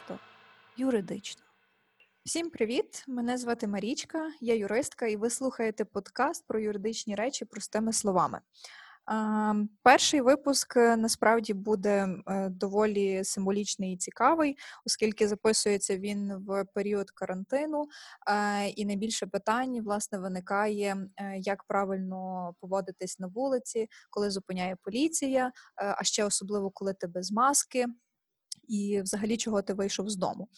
просто юридично. Всім привіт! Мене звати Марічка, я юристка, і ви слухаєте подкаст про юридичні речі простими словами. Перший випуск е, насправді буде е, доволі символічний і цікавий, оскільки записується він в період карантину, і найбільше питань власне виникає, е, як правильно поводитись на вулиці, коли зупиняє поліція, а ще особливо коли ти без маски і взагалі чого ти вийшов з дому.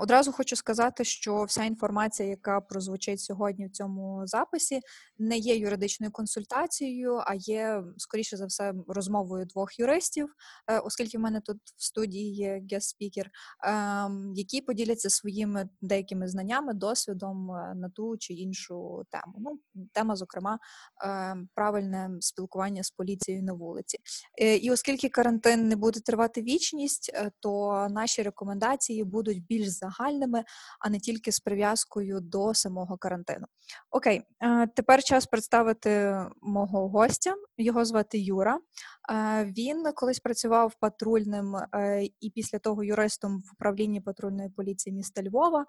Одразу хочу сказати, що вся інформація, яка прозвучить сьогодні в цьому записі, не є юридичною консультацією, а є, скоріше за все, розмовою двох юристів, е, оскільки в мене тут в студії є гест-спікер, ем, які поділяться своїми деякими знаннями, досвідом е, на ту чи іншу тему. Ну, Тема, зокрема, ем, правильне спілкування з поліцією на вулиці. Е, і оскільки карантин не буде тривати вічність, то наші рекомендації будуть більш загальними, а не тільки з прив'язкою до самого карантину. Окей, е, тепер час представити мого гостя. Його звати Юра. Е, він колись працював патрульним е, і після того юристом в управлінні патрульної поліції міста Львова.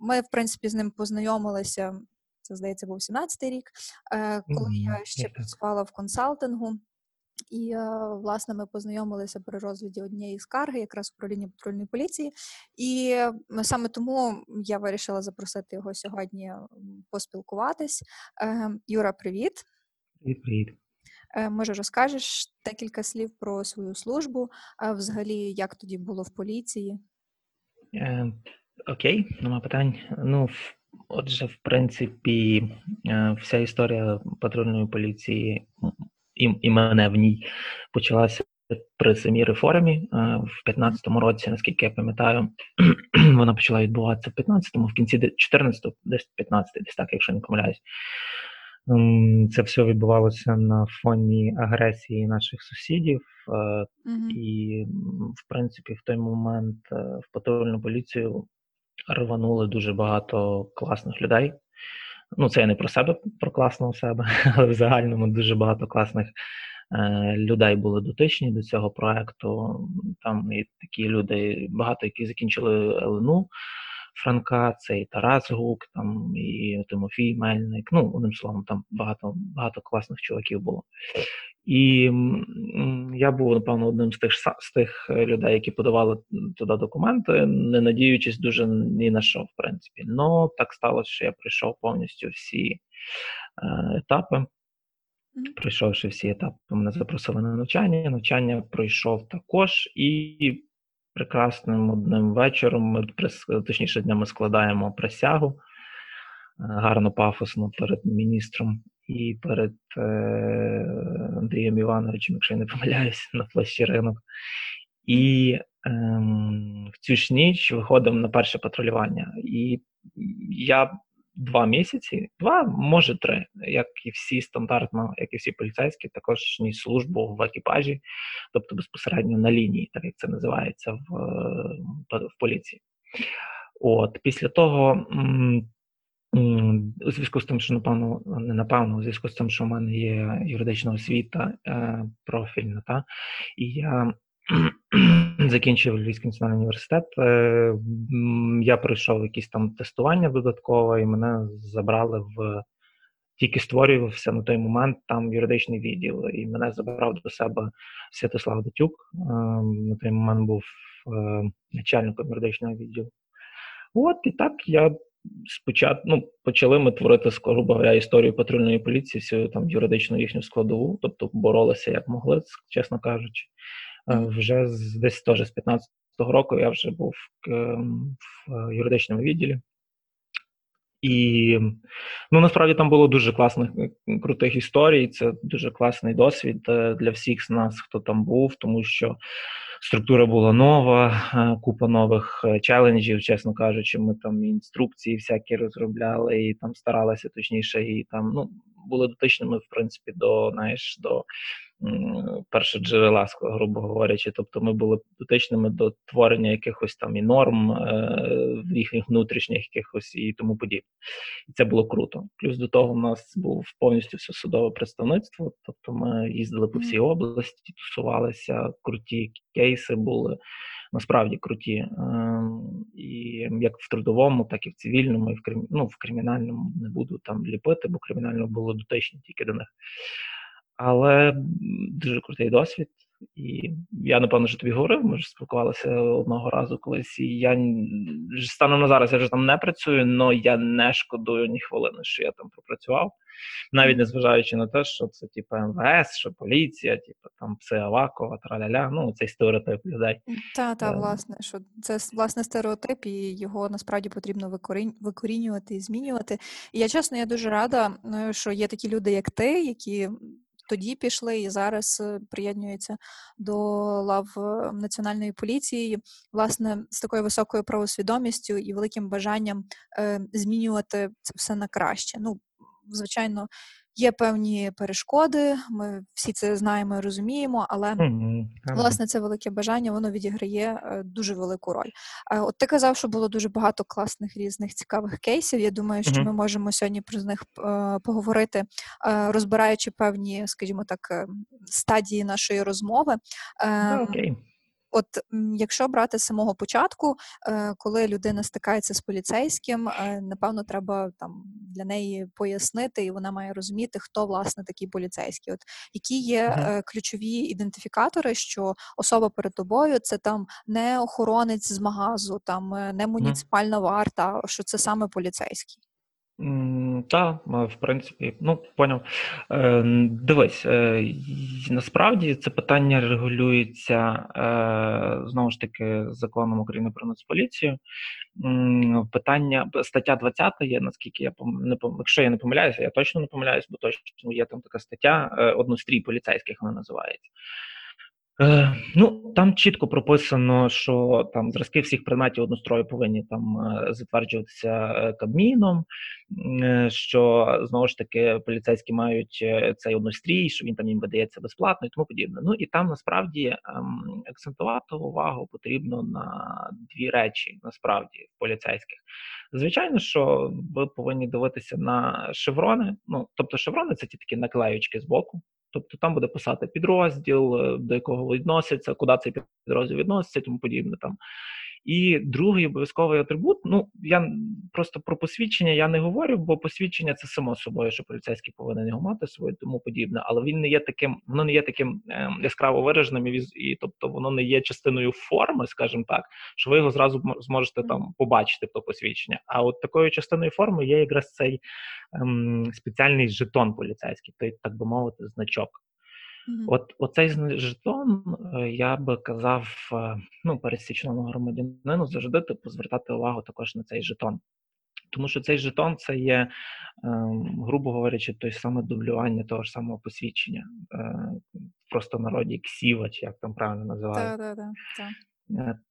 Ми, в принципі, з ним познайомилися. Це здається, був 17-й рік, коли я ще працювала в консалтингу. І, е, власне, ми познайомилися при розгляді однієї скарги, якраз управління патрульної поліції. І саме тому я вирішила запросити його сьогодні поспілкуватись. Е, Юра, привіт. Привіт, привіт. Е, може, розкажеш декілька слів про свою службу, а взагалі, як тоді було в поліції? Е, Окей, нема питань. Ну, отже, в принципі, вся історія патрульної поліції і і мене в ній почалася при самій реформі е, в 15-му році, наскільки я пам'ятаю, вона почала відбуватися в 15-му, в кінці 14-го, десь 15-й, десь так, якщо не помиляюсь. Ем, це все відбувалося на фоні агресії наших сусідів, mm-hmm. і, в принципі, в той момент е, в патрульну поліцію рванули дуже багато класних людей. Ну, це я не про себе, про класного себе, але в загальному дуже багато класних е, людей були дотичні до цього проекту. Там і такі люди, багато які закінчили ЛНУ Франка, це і Тарас Гук, там і Тимофій Мельник. Ну, одним словом, там багато багато класних чуваків було. І я був, напевно, одним з тих з тих людей, які подавали туди документи, не надіючись дуже ні на що, в принципі. Ну так сталося, що я пройшов повністю всі е, етапи. Пройшовши всі етапи, мене запросили на навчання. Навчання пройшов також, і прекрасним одним вечором ми точніше дня ми складаємо присягу е, гарно пафосно перед міністром і перед е, Андрієм Івановичем, якщо я не помиляюсь, на площі ринок. І е, в цю ж ніч виходимо на перше патрулювання. І я два місяці, два, може три, як і всі стандартно, як і всі поліцейські, також ніс службу в екіпажі, тобто безпосередньо на лінії, так як це називається в, в поліції. От після того у зв'язку з тим, що напевно, не напевно, у зв'язку з тим, що в мене є юридична освіта е, профільна, та і я закінчив Львівський національний університет. Е, я пройшов якісь там тестування додаткове, і мене забрали в тільки створювався на той момент там юридичний відділ, і мене забрав до себе Святослав Датюк. Е, на той момент був начальником юридичного відділу. От і так я спочатку ну, почали ми творити, грубо говоря, історію патрульної поліції, всю там юридичну їхню складову, тобто боролися як могли, чесно кажучи. Вже з десь теж з 15-го року я вже був в юридичному відділі. І ну насправді там було дуже класних крутих історій. Це дуже класний досвід е, для всіх з нас, хто там був, тому що структура була нова, е, купа нових е, челенджів, чесно кажучи, ми там інструкції всякі розробляли і там старалися точніше, і там ну були дотичними, в принципі, до знаєш, до перше джерела, грубо говорячи. Тобто ми були дотичними до творення якихось там і норм е, їхніх внутрішніх якихось і тому подібне. І це було круто. Плюс до того в нас був повністю все судове представництво. Тобто ми їздили по всій області, тусувалися, круті кейси були. насправді круті. Ем, і як в трудовому, так і в цивільному, і в крим... ну, в кримінальному не буду там ліпити, бо кримінально було дотичні тільки до них. Але дуже крутий досвід. І я, напевно, що тобі говорив, ми ж спілкувалися одного разу колись. І я станом на зараз я вже там не працюю, але я не шкодую ні хвилини, що я там пропрацював, навіть незважаючи на те, що це типу МВС, що поліція, типу там пси Авакова, траляля, ну цей стереотип людей. Та, та, власне, що це власне стереотип, і його насправді потрібно викорінь... викорінювати і змінювати. І я чесно, я дуже рада, е, що є такі люди, як ти, які тоді пішли і зараз е, приєднуються до лав е, національної поліції, власне, з такою високою правосвідомістю і великим бажанням е, змінювати це все на краще. Ну, звичайно, Є певні перешкоди, ми всі це знаємо і розуміємо, але mm-hmm. власне це велике бажання воно відіграє е, дуже велику роль. Е, от ти казав, що було дуже багато класних різних цікавих кейсів. Я думаю, що mm-hmm. ми можемо сьогодні про них е, поговорити, розбираючи певні, скажімо так, стадії нашої розмови. Okay. От якщо брати з самого початку, е, коли людина стикається з поліцейським, е, напевно, треба там для неї пояснити, і вона має розуміти, хто власне такий поліцейський. От які є uh ключові ідентифікатори, що особа перед тобою це там не охоронець з магазу, там не муніципальна варта, що це саме поліцейський. Так, в принципі, ну поняв. Е, дивись, е, насправді це питання регулюється е, знову ж таки законом України про Нацполіцію. Питання стаття 20 є, наскільки я не якщо я не помиляюся, я точно не помиляюсь, бо точно є там така стаття однострій поліцейських вона називається. Е, Ну там чітко прописано, що там зразки всіх предметів однострою повинні там е, затверджуватися е, Кабміном, е, що знову ж таки поліцейські мають цей однострій, що він там їм видається безплатно і тому подібне. Ну і там насправді ем, акцентувати увагу потрібно на дві речі, насправді поліцейських. Звичайно, що ви повинні дивитися на шеврони. Ну тобто, шеврони це ті такі наклеючки з боку. Тобто там буде писати підрозділ, е, до якого відносяться, куди цей підрозділ відноситься, тому подібне там. І другий обов'язковий атрибут. Ну я просто про посвідчення я не говорю, бо посвідчення це само собою, що поліцейський повинен його мати своє, тому подібне, але він не є таким, воно не є таким е, яскраво вираженим і, і тобто воно не є частиною форми, скажімо так, що ви його зразу зможете там побачити то посвідчення. А от такою частиною форми є якраз цей ем, спеціальний жетон поліцейський, той так би мовити, значок. От оцей жетон, е, я би казав, е, ну, пересічному громадянину завжди типу, звертати увагу також на цей жетон. Тому що цей жетон це є, ем, грубо говорячи, той саме дублювання того ж самого посвідчення. Е, просто народі ксіва, чи як там правильно називають. Так, так, так.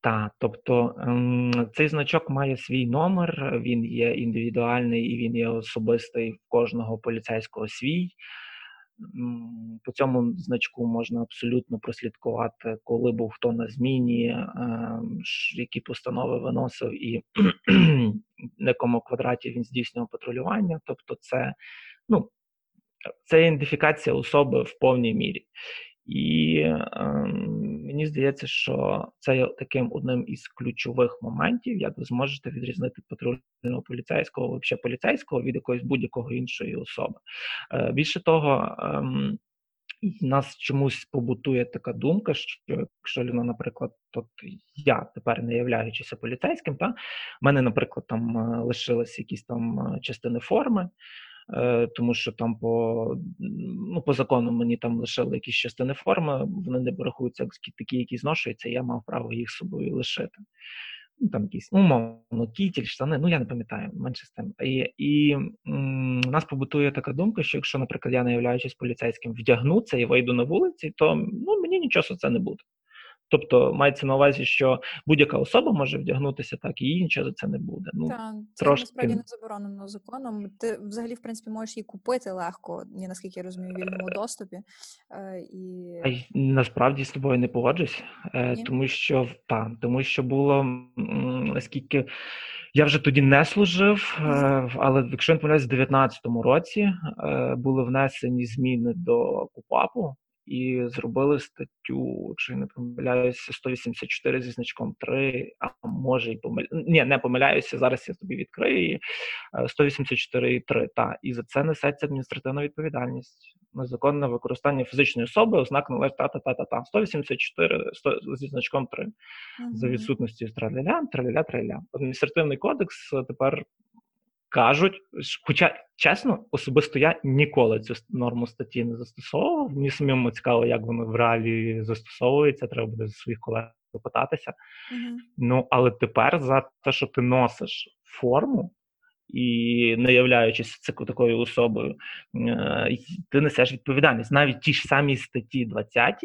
Так, тобто ем, цей значок має свій номер, він є індивідуальний і він є особистий в кожного поліцейського свій. По цьому значку можна абсолютно прослідкувати, коли був хто на зміні, ем, які постанови виносив, і на якому квадраті він здійснював патрулювання. Тобто, це ну, це ідентифікація особи в повній мірі. І е, мені здається, що це є таким одним із ключових моментів, як ви зможете відрізнити патрульного поліцейського, взагалі поліцейського від якоїсь будь-якого іншої особи. Е, Більше того, е, нас чомусь побутує така думка, що якщо людина, наприклад, от я тепер не являючися поліцейським, та в мене, наприклад, там е, лишилися якісь там е, частини форми. Е, тому що там по ну, по закону мені там лишили якісь частини форми, вони не рахуються як такі, які зношуються, я мав право їх собою лишити. Ну, Там якісь умовно, кітіль, штани, ну я не пам'ятаю, менше з тим. І і м, нас побутує така думка, що якщо, наприклад, я не являючись поліцейським, вдягну це і вийду на вулиці, то ну, мені нічого це не буде. Тобто мається на увазі, що будь-яка особа може вдягнутися так, і їй нічого за це не буде. Ну Так, це трошки... насправді не заборонено законом. Ти взагалі, в принципі, можеш її купити легко, ні наскільки я розумію, в вільному доступі. Е, і... А насправді з тобою не погоджусь, е, тому що та, тому що було наскільки. Я вже тоді не служив, е, але якщо не помиляюсь, в 2019 році е, були внесені зміни до КУПАПу, і зробили статтю, чи не помиляюся, 184 зі значком 3, а може й помиляюся. Ні, не помиляюся. Зараз я тобі відкрию її. 184,3, та і за це несеться адміністративна відповідальність. Незаконне використання фізичної особи, ознак належить та та та та та 184 100, зі значком 3 за відсутності траляля, траляля, траляля. Адміністративний кодекс тепер кажуть, хоча чесно, особисто я ніколи цю норму статті не застосовував. Мені самому цікаво, як воно в реалії застосовується. Треба буде зі своїх колег запитатися. Мгм. Ну але тепер за те, що ти носиш форму. І не являючись такою особою, е, ти несеш відповідальність. Навіть ті ж самі статті 20,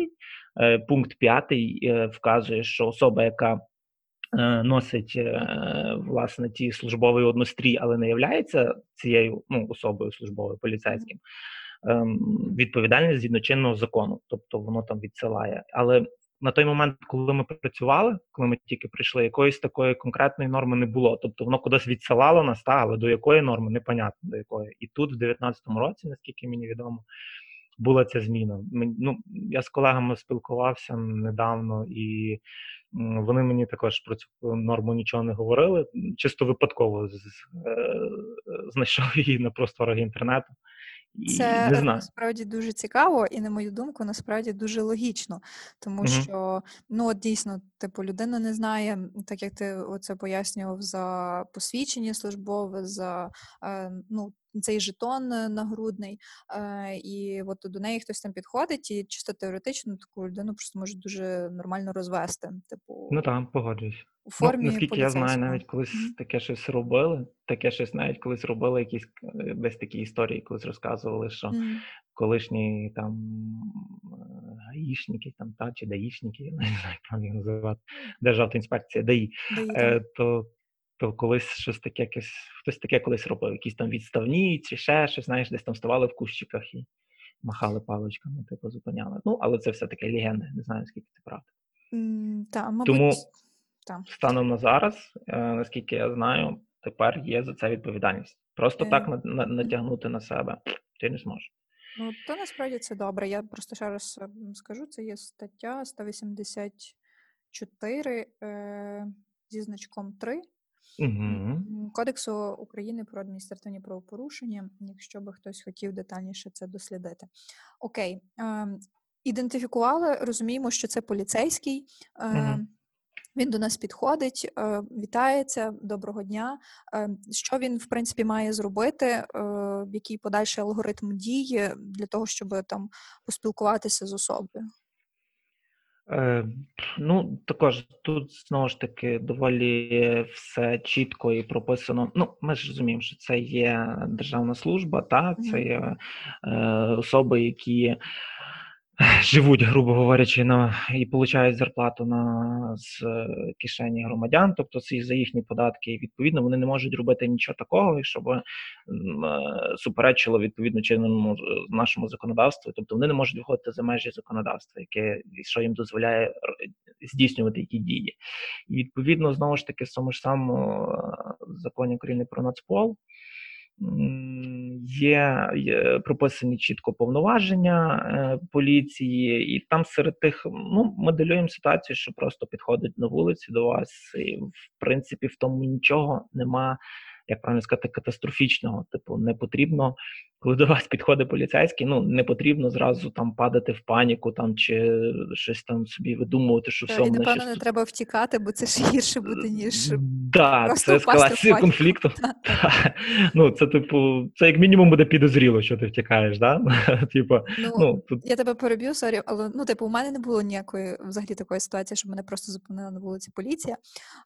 е, пункт 5 е, вказує, що особа, яка носить е, власне ті службовий однострій, але не являється цією ну, особою службовою поліцейським, ем, відповідальність згідно чинного закону, тобто воно там відсилає. Але на той момент, коли ми працювали, коли ми тільки прийшли, якоїсь такої конкретної норми не було. Тобто воно кудись відсилало нас, та, але до якої норми непонятно до якої. І тут, в 19-му році, наскільки мені відомо, була ця зміна. Мен- Ну, я з колегами спілкувався недавно, і вони мені також про цю норму нічого не говорили. Чисто випадково з- е, знайшов її на просторах інтернету. І Це не е, знаю. насправді дуже цікаво, і на мою думку, насправді дуже логічно, тому Мгм. що ну от дійсно, типу, людина не знає, так як ти оце пояснював за посвідчення службове, за е, ну. Цей жетон е, нагрудний, е, і от до неї хтось там підходить, і чисто теоретично таку людину просто можуть дуже нормально розвести. Типу, Ну так, погоджуюсь. у Ну, формі наскільки я знаю, навіть колись Мгм. таке щось робили, таке щось навіть колись робили, якісь е, десь такі історії, колись розказували, що Мгм. колишні там гаїшники, там, та, чи даїшники, я не знаю, як правильно їх називати, Державтоінспекція, ДАІ, Дає там. е, то, то колись щось таке, якесь, хтось таке колись робив, якісь там відставні чи ще щось, знаєш, десь там ставали в кущиках і махали паличками, типу, зупиняли. Ну, але це все таке легенди, не знаю, скільки це правда. М, Та, мабуть, Тому та. станом на зараз, е, наскільки я знаю, тепер є за це відповідальність. Просто Е, так на, на, натягнути на себе ти не зможеш. Ну, то насправді це добре. Я просто ще раз ем, скажу, це є стаття 184 е, зі значком 3 Угу. Кодексу України про адміністративні правопорушення, якщо би хтось хотів детальніше це дослідити. Окей. ем, Ідентифікували, розуміємо, що це поліцейський. Мгм. Він до нас підходить, е, вітається, доброго дня. Що він, в принципі, має зробити, е, який подальший алгоритм дії для того, щоб там поспілкуватися з особою? Е, ну, також тут знову ж таки доволі все чітко і прописано. Ну, ми ж розуміємо, що це є державна служба, та це є е, особи, які живуть, грубо говорячи, на і получають зарплату на з е, кишені громадян, тобто це за їхні податки. І відповідно вони не можуть робити нічого такого, щоб е, суперечило відповідно чинному е, нашому законодавству. Тобто вони не можуть виходити за межі законодавства, яке що їм дозволяє здійснювати які дії. І відповідно знову ж таки в тому ж самому законі України про Нацпол. Є, є прописані чітко повноваження е, поліції, і там серед тих ну моделюємо ситуацію, що просто підходить на вулиці до вас, і в принципі в тому нічого нема, як правильно сказати, катастрофічного. Типу, не потрібно, коли до вас підходить поліцейський, ну не потрібно зразу там падати в паніку, там чи щось там собі видумувати, що все І, напевно, щось не треба втікати, бо це ж гірше буде, ніж Да, просто це ескалація конфлікту. Ну, це, типу, це як мінімум буде підозріло, що ти втікаєш, да? Типу, Ну, ну, тут я тебе переб'ю, сорі, але ну, типу, у мене не було ніякої взагалі такої ситуації, щоб мене просто зупинила на вулиці поліція.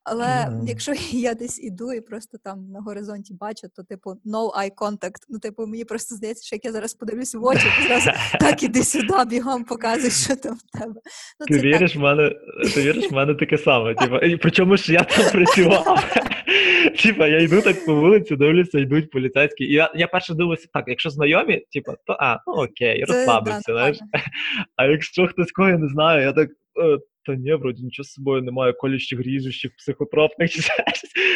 Але якщо я десь іду і просто там на горизонті бачу, то типу no eye contact. Ну, типу, мені просто здається, що як я зараз подивлюсь в очі, то зразу так іди сюди, бігом показуй, що там в тебе. Ну, Ти віриш, в мене, ти віриш, в мене таке саме. Типу, і причому ж я там працював. Типа, я йду так по вулиці, дивлюся, йдуть поліцейські. І я, я перше дивлюся, так, якщо знайомі, типу, то а, ну окей, розслабився, знаєш. А якщо хтось кого я не знаю, я так. Та ні, вроді нічого з собою немає, колющих, ріжущих, психотропних.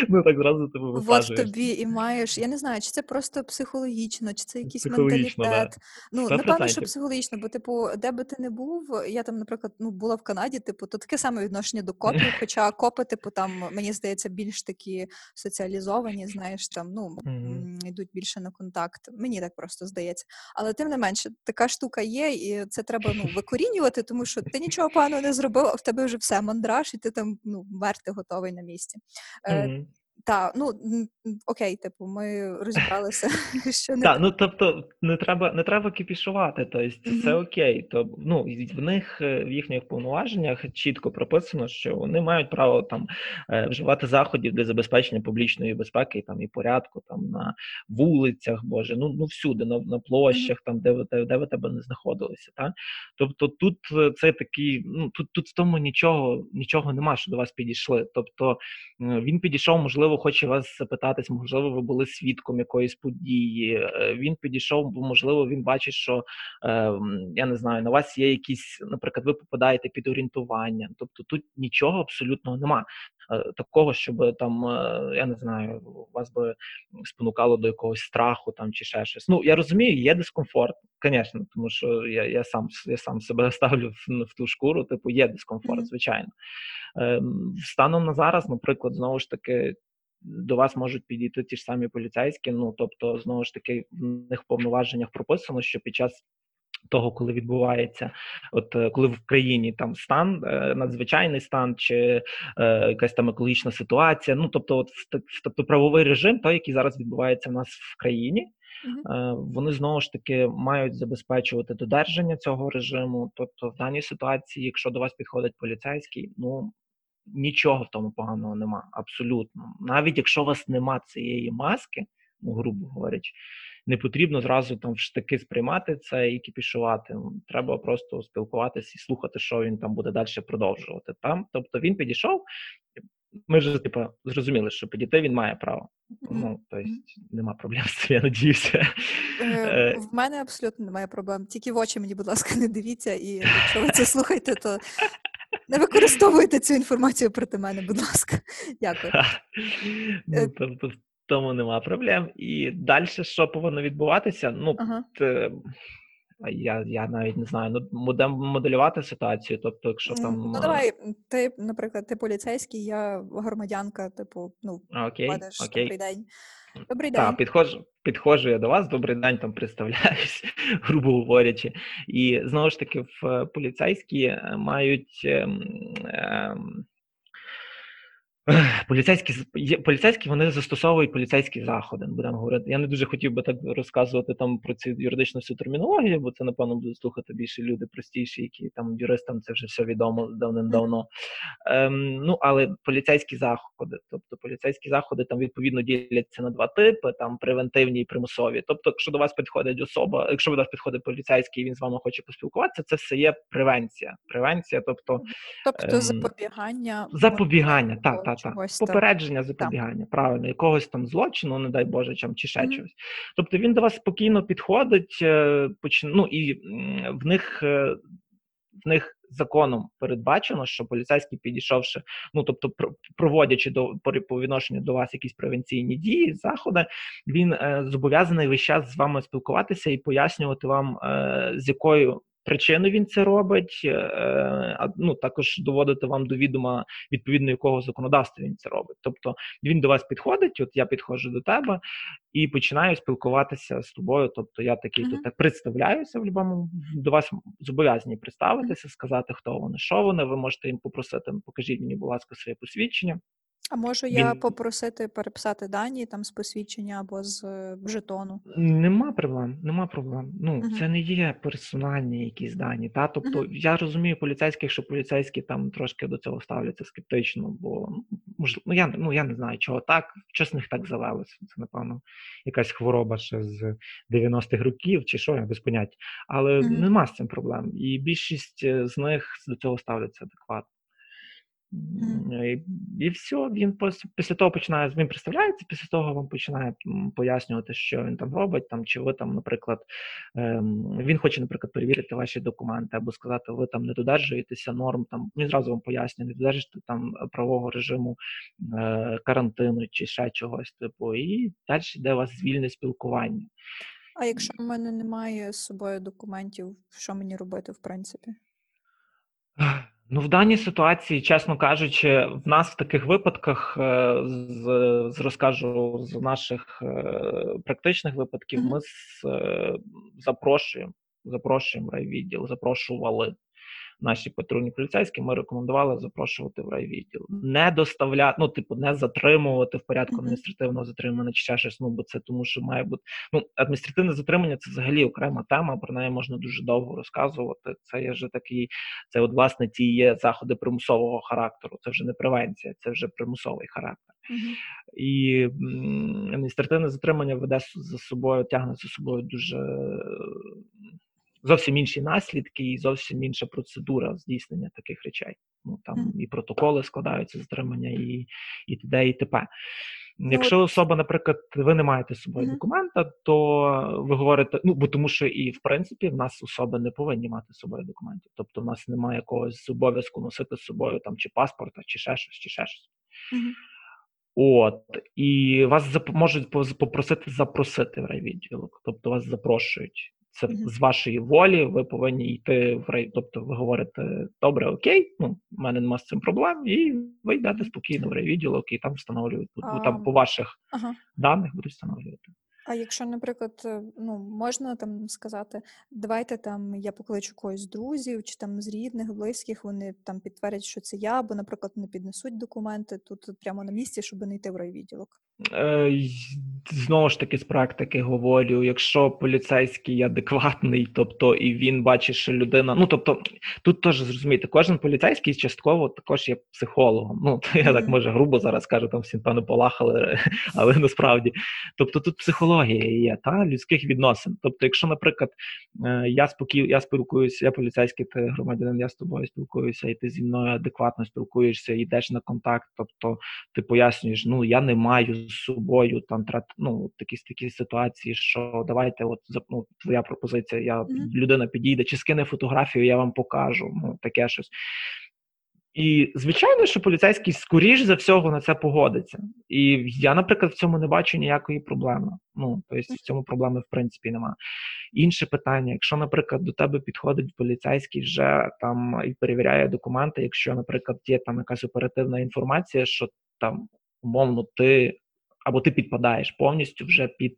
Ну так зразу тебе От тобі і маєш, я не знаю, чи це просто психологічно, чи це якийсь менталітет. Ну, напевно, що психологічно, бо, типу, де би ти не був, я там, наприклад, ну, була в Канаді, типу, то таке саме відношення до копів, хоча копи, типу, там, мені здається, більш такі соціалізовані, знаєш, там, ну, йдуть більше на контакт. Мені так просто здається. Але тим не менше, така штука є, і це треба ну, викорінювати, тому що ти нічого поганого не зробив, в тебе вже все мандраж, і ти там ну, мерти готовий на місці. Мгм. Та, ну окей, типу, ми розібралися, що не Так, так. ну тобто не треба не треба кипішувати, тобто це окей. То ну в них е, в їхніх повноваженнях чітко прописано, що вони мають право там е, вживати заходів для забезпечення публічної безпеки там і порядку, там на вулицях, боже, ну ну всюди, на, на площах, там де ви де ви тебе не знаходилися. Та? Тобто тут е, це такий, ну тут тут в тому нічого нічого нема, що до вас підійшли. Тобто Він підійшов, можливо, хоче вас запитатись, можливо, ви були свідком якоїсь події. Е, Він підійшов, бо можливо, він бачить, що е, я не знаю, на вас є якісь, наприклад, ви попадаєте під орієнтування. Тобто тут нічого абсолютного нема. Е, Такого, щоб там, я не знаю, вас би спонукало до якогось страху там чи ще щось. Ну я розумію, є дискомфорт, звісно, тому що я, я сам я сам себе ставлю в, в ту шкуру, типу, є дискомфорт, звичайно. Ем, Станом на зараз, наприклад, знову ж таки, до вас можуть підійти ті ж самі поліцейські. Ну тобто, знову ж таки, в них повноваженнях прописано, що під час того, коли відбувається, от е, коли в країні там стан, е, надзвичайний стан чи е, якась там екологічна ситуація. Ну тобто, от в- тобто правовий режим, той, який зараз відбувається в нас в країні. Е, Вони знову ж таки мають забезпечувати додержання цього режиму. Тобто, в даній ситуації, якщо до вас підходить поліцейський, ну нічого в тому поганого нема. Абсолютно. Навіть якщо у вас нема цієї маски, ну грубо говорячи, не потрібно зразу там в штики сприймати це і кіпішувати. Треба просто спілкуватися і слухати, що він там буде далі продовжувати. Там, тобто він підійшов. Ми вже типу, зрозуміли, що підійти він має право. Ну, тобто, нема проблем з цим, я надіюся. Е, Е, В мене абсолютно немає проблем. Тільки в очі мені, будь ласка, не дивіться, і якщо ви це слухаєте, то не використовуйте цю інформацію проти мене, будь ласка. Дякую. Ну, Е, тобто, тому нема проблем. І далі, що повинно відбуватися? Ну, Ага. а я, я навіть не знаю. Ну, будемо моделювати ситуацію. Тобто, якщо там. Ну давай, ти, наприклад, ти поліцейський, я громадянка, типу, ну, Окей, падеш, окей. добрий день. Добрий Так, день. підходжу, підходжу я до вас, добрий день, там представляюсь, грубо говорячи. І знову ж таки, в е, поліцейські е, мають. Е, ех, Поліцейські поліцейські вони застосовують поліцейські заходи. Будемо говорити. Я не дуже хотів би так розказувати там про цю юридичну всю термінологію, бо це напевно будуть слухати більше люди простіші, які там юристам це вже все відомо давним-давно. Ем, ну, але поліцейські заходи, тобто поліцейські заходи там відповідно діляться на два типи: там превентивні і примусові. Тобто, якщо до вас підходить особа, якщо до вас підходить поліцейський, і він з вами хоче поспілкуватися, це все є превенція. Превенція, тобто Тобто ем, запобігання запобігання, та, можливого та, та. чогось. Попередження, запобігання, правильно, якогось там злочину, не дай Боже, чим, чи ще Мгм. чогось. Тобто він до вас спокійно підходить, е, почин... ну, і в них. е, В них законом передбачено, що поліцейський підійшовши, ну тобто про- проводячи до по відношенню до вас якісь превенційні дії, заходи, він е, зобов'язаний весь час з вами спілкуватися і пояснювати вам, е, з якою причиною він це робить, е, а ну також доводити вам до відома відповідно якого законодавства він це робить. Тобто він до вас підходить, от я підходжу до тебе і починаю спілкуватися з тобою. Тобто я такий Мгм. тут так представляюся в будь-якому до вас зобов'язані представитися, сказати, хто вони, що вони. Ви можете їм попросити, покажіть мені, будь ласка, своє посвідчення. А можу я Він- попросити переписати дані там з посвідчення або з е, жетону? Нема проблем, нема проблем. Ну, Мгм. це не є персональні якісь дані. Та? Тобто, Мгм. я розумію поліцейських, що поліцейські там трошки до цього ставляться скептично, бо ну, мож, ну, я, ну, я не знаю, чого так, щось в них так завелося. Це, напевно, якась хвороба ще з 90-х років, чи що, я без поняття. Але Мгм. нема з цим проблем. І більшість е, з них до цього ставляться адекватно. І, і все, він після того починає він представляється, після того вам починає пояснювати, що він там робить, там чи ви там, наприклад, ем, він хоче, наприклад, перевірити ваші документи або сказати, ви там не додержуєтеся норм. Там він зразу вам пояснює, не додержуєте там правового режиму е, карантину чи ще чогось, типу, і далі йде у вас вільне спілкування. А якщо в мене немає з собою документів, що мені робити, в принципі? Ну, в даній ситуації, чесно кажучи, в нас в таких випадках е, з, з розкажу з наших е, практичних випадків, ми з, е, запрошуємо, запрошуємо райвідділ, запрошували наші патрульні поліцейські. Ми рекомендували запрошувати в райвідділ, не доставляти, ну типу, не затримувати в порядку адміністративного затримання чи ще щось. Ну бо це тому, що має бути ну адміністративне затримання це взагалі окрема тема. Про неї можна дуже довго розказувати. Це є вже такий, це от власне ті є заходи примусового характеру. Це вже не превенція, це вже примусовий характер. І адміністративне затримання веде за собою, тягне за собою дуже зовсім інші наслідки і зовсім інша процедура здійснення таких речей. Ну там і протоколи складаються затримання, і, і т.д. і т.п. Якщо особа, наприклад, ви не маєте з собою Мгм. документа, то ви говорите, ну бо тому, що і в принципі в нас особи не повинні мати з собою документів. Тобто, в нас немає якогось обов'язку носити з собою там чи паспорта, чи ще щось, чи ще щось. От і вас зап- можуть попросити запросити в райвідділок, тобто вас запрошують. Це з вашої волі. Ви повинні йти в рай. Тобто, ви говорите добре, окей, ну в мене нема з цим проблем, і ви йдете спокійно в райвідділок, і там встановлюють бо А, там по ваших Ага. даних будуть встановлювати. А якщо, наприклад, е, ну, можна там сказати, давайте там я покличу когось з друзів чи там з рідних, близьких, вони там підтвердять, що це я, або, наприклад, не піднесуть документи тут прямо на місці, щоб не йти в райвідділок. Е, Знову ж таки, з практики говорю, якщо поліцейський адекватний, тобто і він бачить, що людина. Ну тобто, тут теж зрозумієте, кожен поліцейський частково також є психологом. Ну то я так може грубо зараз кажу, там всі певно полахали, але насправді. Тобто тут психологія є, та людських відносин. Тобто, якщо, наприклад, е, я спокій, я спілкуюся, я поліцейський, ти громадянин, я з тобою спілкуюся, і ти зі мною адекватно спілкуєшся, йдеш на контакт, тобто ти пояснюєш, ну я не маю з собою там трат, ну такі такі ситуації, що давайте, от ну, твоя пропозиція, я людина підійде чи скине фотографію, я вам покажу. Ну таке щось. І звичайно, що поліцейський скоріш за всього на це погодиться. І я, наприклад, в цьому не бачу ніякої проблеми. Ну тобто в цьому проблеми в принципі немає. Інше питання: якщо, наприклад, до тебе підходить поліцейський вже там і перевіряє документи, якщо, наприклад, є там якась оперативна інформація, що там умовно ти. Або ти підпадаєш повністю вже під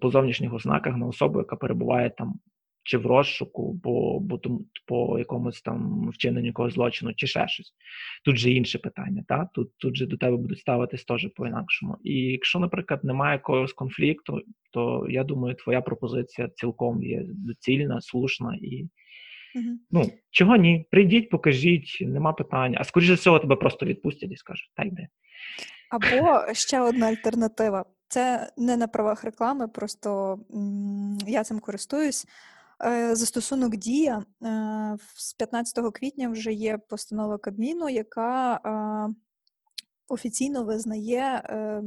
по зовнішніх ознаках на особу, яка перебуває там чи в розшуку, бо, бо по якомусь там вчиненню якогось злочину, чи ще щось. Тут же інше питання, та? Тут, тут же до тебе будуть ставитись теж по-інакшому. І якщо, наприклад, немає якогось конфлікту, то я думаю, твоя пропозиція цілком є доцільна, слушна і Мгм. ну чого ні? Прийдіть, покажіть, нема питань. А скоріше всього тебе просто відпустять і скажуть, та йди. Або ще одна альтернатива. Це не на правах реклами, просто м, я цим користуюсь. Е, Застосунок Дія е, з 15 квітня вже є постанова Кабміну, яка офіційно визнає е,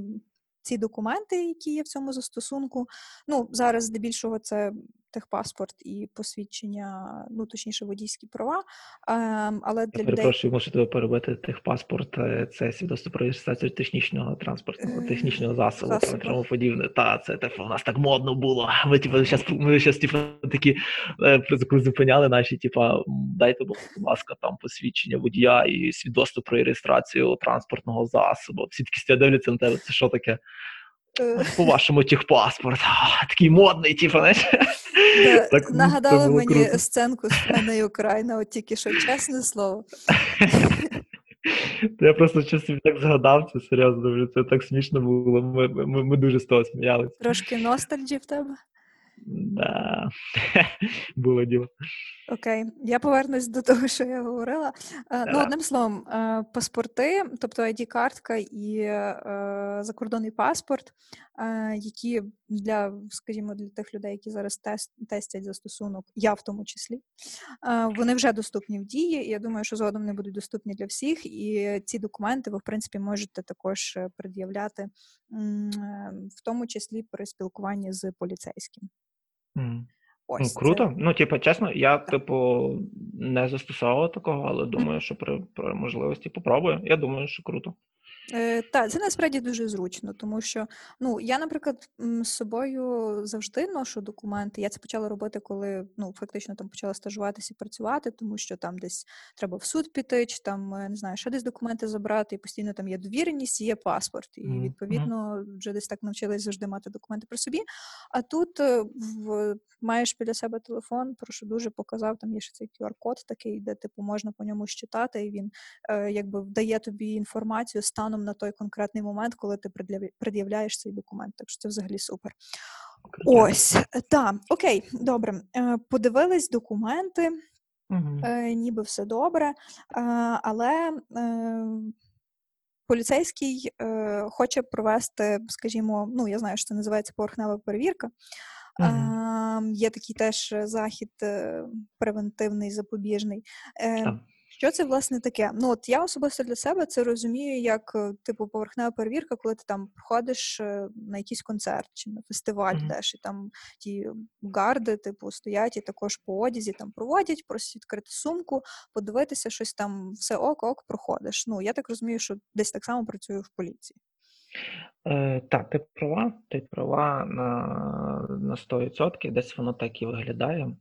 ці документи, які є в цьому застосунку. Ну, зараз здебільшого це техпаспорт і посвідчення, ну точніше, водійські права. Ем, Але Я для людей перепрошую, мушу тебе перебити. Техпаспорт е, це свідоцтво про реєстрацію технічного транспортного, Е, технічного засобу, засобу. тому подібне. Та це типу, у нас так модно було. Ми типу, щас, ми щас, типу, такі е, зупиняли наші, м, дайте, будь ласка, там посвідчення водія і свідоцтво про реєстрацію транспортного засобу. Всі такі дивляться на тебе. Це що таке? Е, По-вашому техпаспорт. А, такий модний, типу, знаєш. Да, Так, ну, нагадали мені круто. сценку з «Мене Україна, от тільки що чесне слово. Я просто чесно так згадав, це серйозно, це так смішно було. Ми, ми, ми дуже з того сміялися. Трошки ностальджі в тебе. Да. Було діло. Окей, я повернусь до того, що я говорила. Е, Ну, одним словом, е, паспорти, тобто ID-картка і е, закордонний паспорт, які для, скажімо, для тих людей, які зараз тест, тестять застосунок, я в тому числі, вони вже доступні в дії. і Я думаю, що згодом вони будуть доступні для всіх. І ці документи ви, в принципі, можете також пред'являти, в тому числі при спілкуванні з поліцейським. Мгм. Ну, Круто. це. Ну, типу, чесно, я, типу, не застосовував такого, але думаю, що при, при можливості попробую. Я думаю, що круто. Е, та, це насправді дуже зручно, тому що ну я, наприклад, м, з собою завжди ношу документи. Я це почала робити, коли ну фактично там почала стажуватися і працювати, тому що там десь треба в суд піти, чи там е, не знаю, ще десь документи забрати, і постійно там є довіреність, і є паспорт. І Мгм, мгм. відповідно вже десь так навчилась завжди мати документи при собі. А тут е, в маєш біля себе телефон, прошу дуже показав. Там є ще цей QR-код такий, де типу можна по ньому щитати, і він е, якби дає тобі інформацію станом на той конкретний момент, коли ти пред'являєш цей документ. Так що це взагалі супер. Ось так, окей, добре. Е, Подивились документи, е, ніби все добре, е, але поліцейський хоче провести, скажімо, ну я знаю, що це називається поверхнева перевірка. Мгм. Е, Є такий теж захід превентивний, запобіжний. Е. Що це власне таке? Ну от я особисто для себе це розумію як е, типу поверхнева перевірка, коли ти там приходиш е, на якийсь концерт чи на фестиваль, Мгм. йдеш, і там ті гарди, типу, стоять і також по одязі там проводять, просять відкрити сумку, подивитися щось там, все ок, ок, проходиш. Ну я так розумію, що десь так само працюю в поліції. Е, так, ти права, ти права на, на 100%, десь воно так і виглядає.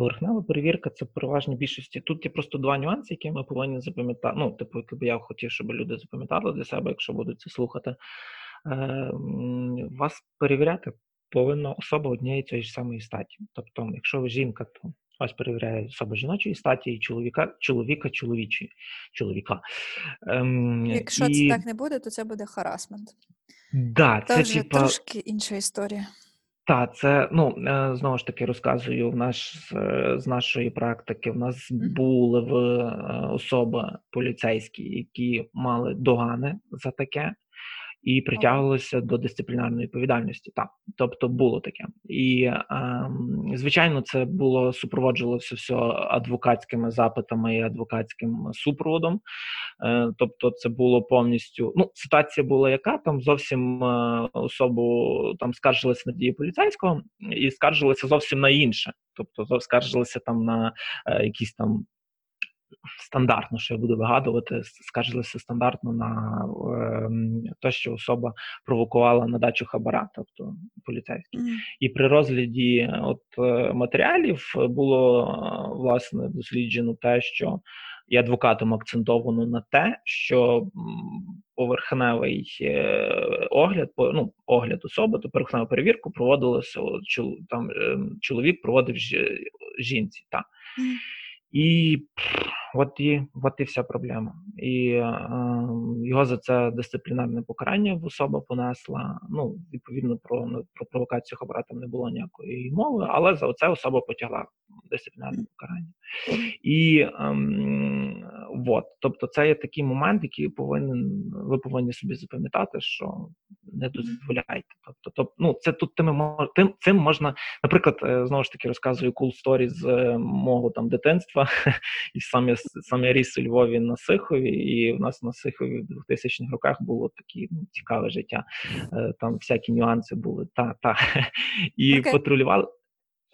Поверхнева перевірка це в переважній більшості. Тут є просто два нюанси, які ми повинні запам'ятати. Ну, типу, які б я хотів, щоб люди запам'ятали для себе, якщо будуть це слухати. Е, вас перевіряти повинна особа однієї цієї ж самої статі. Тобто, якщо ви жінка, то вас перевіряє особа жіночої статі і чоловіка, чоловіка чоловічої чоловіка. Ем, Якщо і... це так не буде, то це буде харасмент. Да, Це це вже типа. трошки інша історія. Та, це ну е, знову ж таки розказую в наш з, е, нашої практики. В нас були в е, особи поліцейські, які мали догани за таке, і притягувалися до дисциплінарної відповідальності. Так, тобто було таке. І ем, звичайно, це було супроводжувалося все адвокатськими запитами і адвокатським супроводом. Е, Тобто, це було повністю. Ну, ситуація була яка там зовсім е, особу там скаржилися на дії поліцейського і скаржилися зовсім на інше. Тобто, скаржилися там на е, якісь там стандартно, що я буду вигадувати, скаржилися стандартно на ем, те, що особа провокувала надачу хабара, тобто поліцейський. Мгм. І при розгляді от е, матеріалів було е, власне досліджено те, що і адвокатом акцентовано на те, що поверхневий е, огляд, ну, огляд особи, то поверхневу перевірку проводилося там е, чоловік проводив жінці. Так. Мгм. І пф, от і, от і вся проблема. І е, його за це дисциплінарне покарання в особа понесла. Ну, відповідно, про, ну, про провокацію хабара там не було ніякої мови, але за це особа потягла дисциплінарне покарання. І ем, от, тобто, це є такий момент, який повинен ви повинні собі запам'ятати, що не дозволяйте. Тобто, тоб, ну, це тут тим, мож- тим цим можна, наприклад, е, знову ж таки розказую cool story з е, мого там дитинства. І сам я сам я ріс у Львові на Сихові, і в нас на Сихові в 2000-х роках було таке ну, цікаве життя. Е, Там всякі нюанси були. Та, та. І Окей. патрулювали.